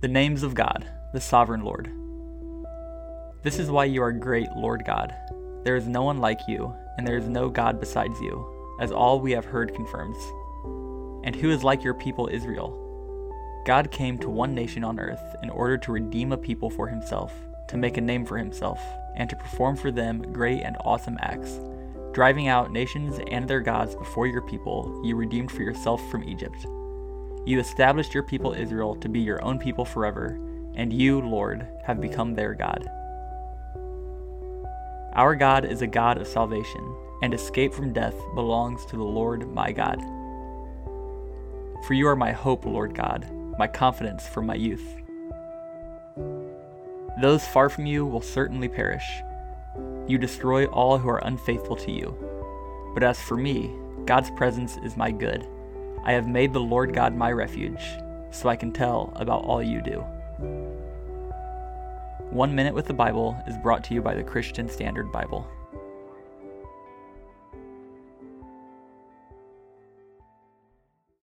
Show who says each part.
Speaker 1: The names of God, the sovereign Lord. This is why you are great, Lord God. There is no one like you, and there is no God besides you, as all we have heard confirms. And who is like your people Israel? God came to one nation on earth in order to redeem a people for himself, to make a name for himself, and to perform for them great and awesome acts. Driving out nations and their gods before your people, you redeemed for yourself from Egypt. You established your people Israel to be your own people forever, and you, Lord, have become their God. Our God is a God of salvation, and escape from death belongs to the Lord my God. For you are my hope, Lord God, my confidence from my youth. Those far from you will certainly perish. You destroy all who are unfaithful to you. But as for me, God's presence is my good. I have made the Lord God my refuge, so I can tell about all you do. One Minute with the Bible is brought to you by the Christian Standard Bible.